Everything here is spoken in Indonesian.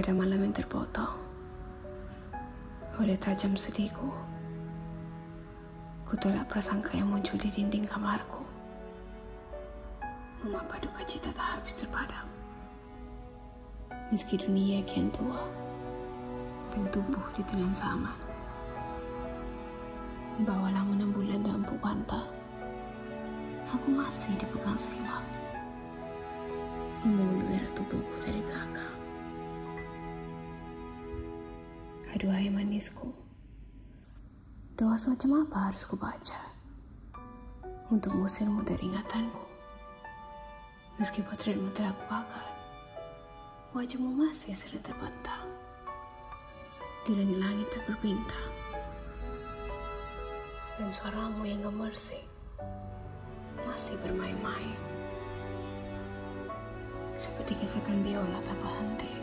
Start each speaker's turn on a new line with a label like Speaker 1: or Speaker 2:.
Speaker 1: Pada malam yang terpotong oleh tajam sedihku, kutolak prasangka yang muncul di dinding kamarku. Mengapa duka cita tak habis terpadam? Meski dunia kian tua dan tubuh ditelan sama. Bawalah enam bulan dan empuk bantal. Aku masih dipegang silam. Aduhai manisku, doa semacam apa harus kubaca? Untuk musirmu dari ingatanku? Meski potretmu telah kubakar, wajahmu masih sering terbentang. Di langit-langit tak berbintang. Dan suaramu yang gemersik masih bermain-main. Seperti gesekan biola tanpa henti.